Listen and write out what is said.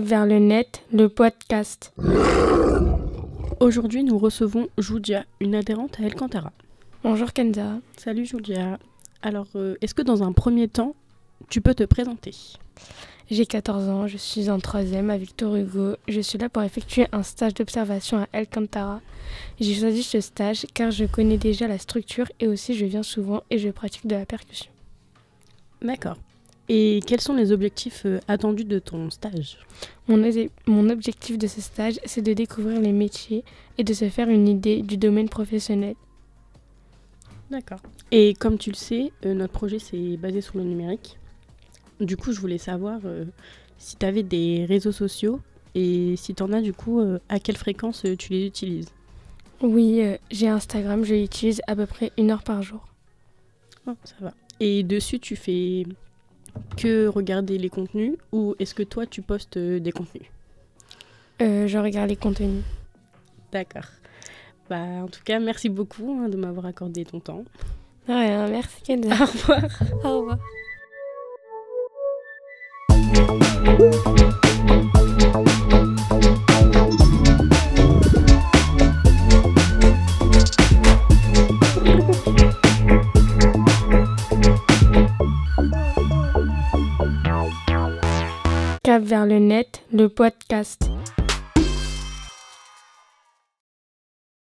Vers le net, le podcast. Aujourd'hui, nous recevons Julia, une adhérente à Elcantara. Bonjour Kenza. Salut Julia. Alors, euh, est-ce que dans un premier temps, tu peux te présenter? J'ai 14 ans, je suis en troisième à Victor Hugo. Je suis là pour effectuer un stage d'observation à Alcantara. J'ai choisi ce stage car je connais déjà la structure et aussi je viens souvent et je pratique de la percussion. D'accord. Et quels sont les objectifs euh, attendus de ton stage? Mon, objectif de ce stage, c'est de découvrir les métiers et de se faire une idée du domaine professionnel. D'accord. Et comme tu le sais, euh, notre projet c'est basé sur le numérique. Du coup, je voulais savoir euh, si tu avais des réseaux sociaux et si tu en as du coup, euh, à quelle fréquence euh, tu les utilises? Oui, j'ai Instagram, je l'utilise à peu près une heure par jour. Oh, ça va. Et dessus, tu fais que regarder les contenus ou est-ce que toi tu postes des contenus? Euh, je regarde les contenus. D'accord. Bah, en tout cas, merci beaucoup hein, de m'avoir accordé ton temps. Merci Kenza. Au revoir. Au revoir. Vers le net, le podcast.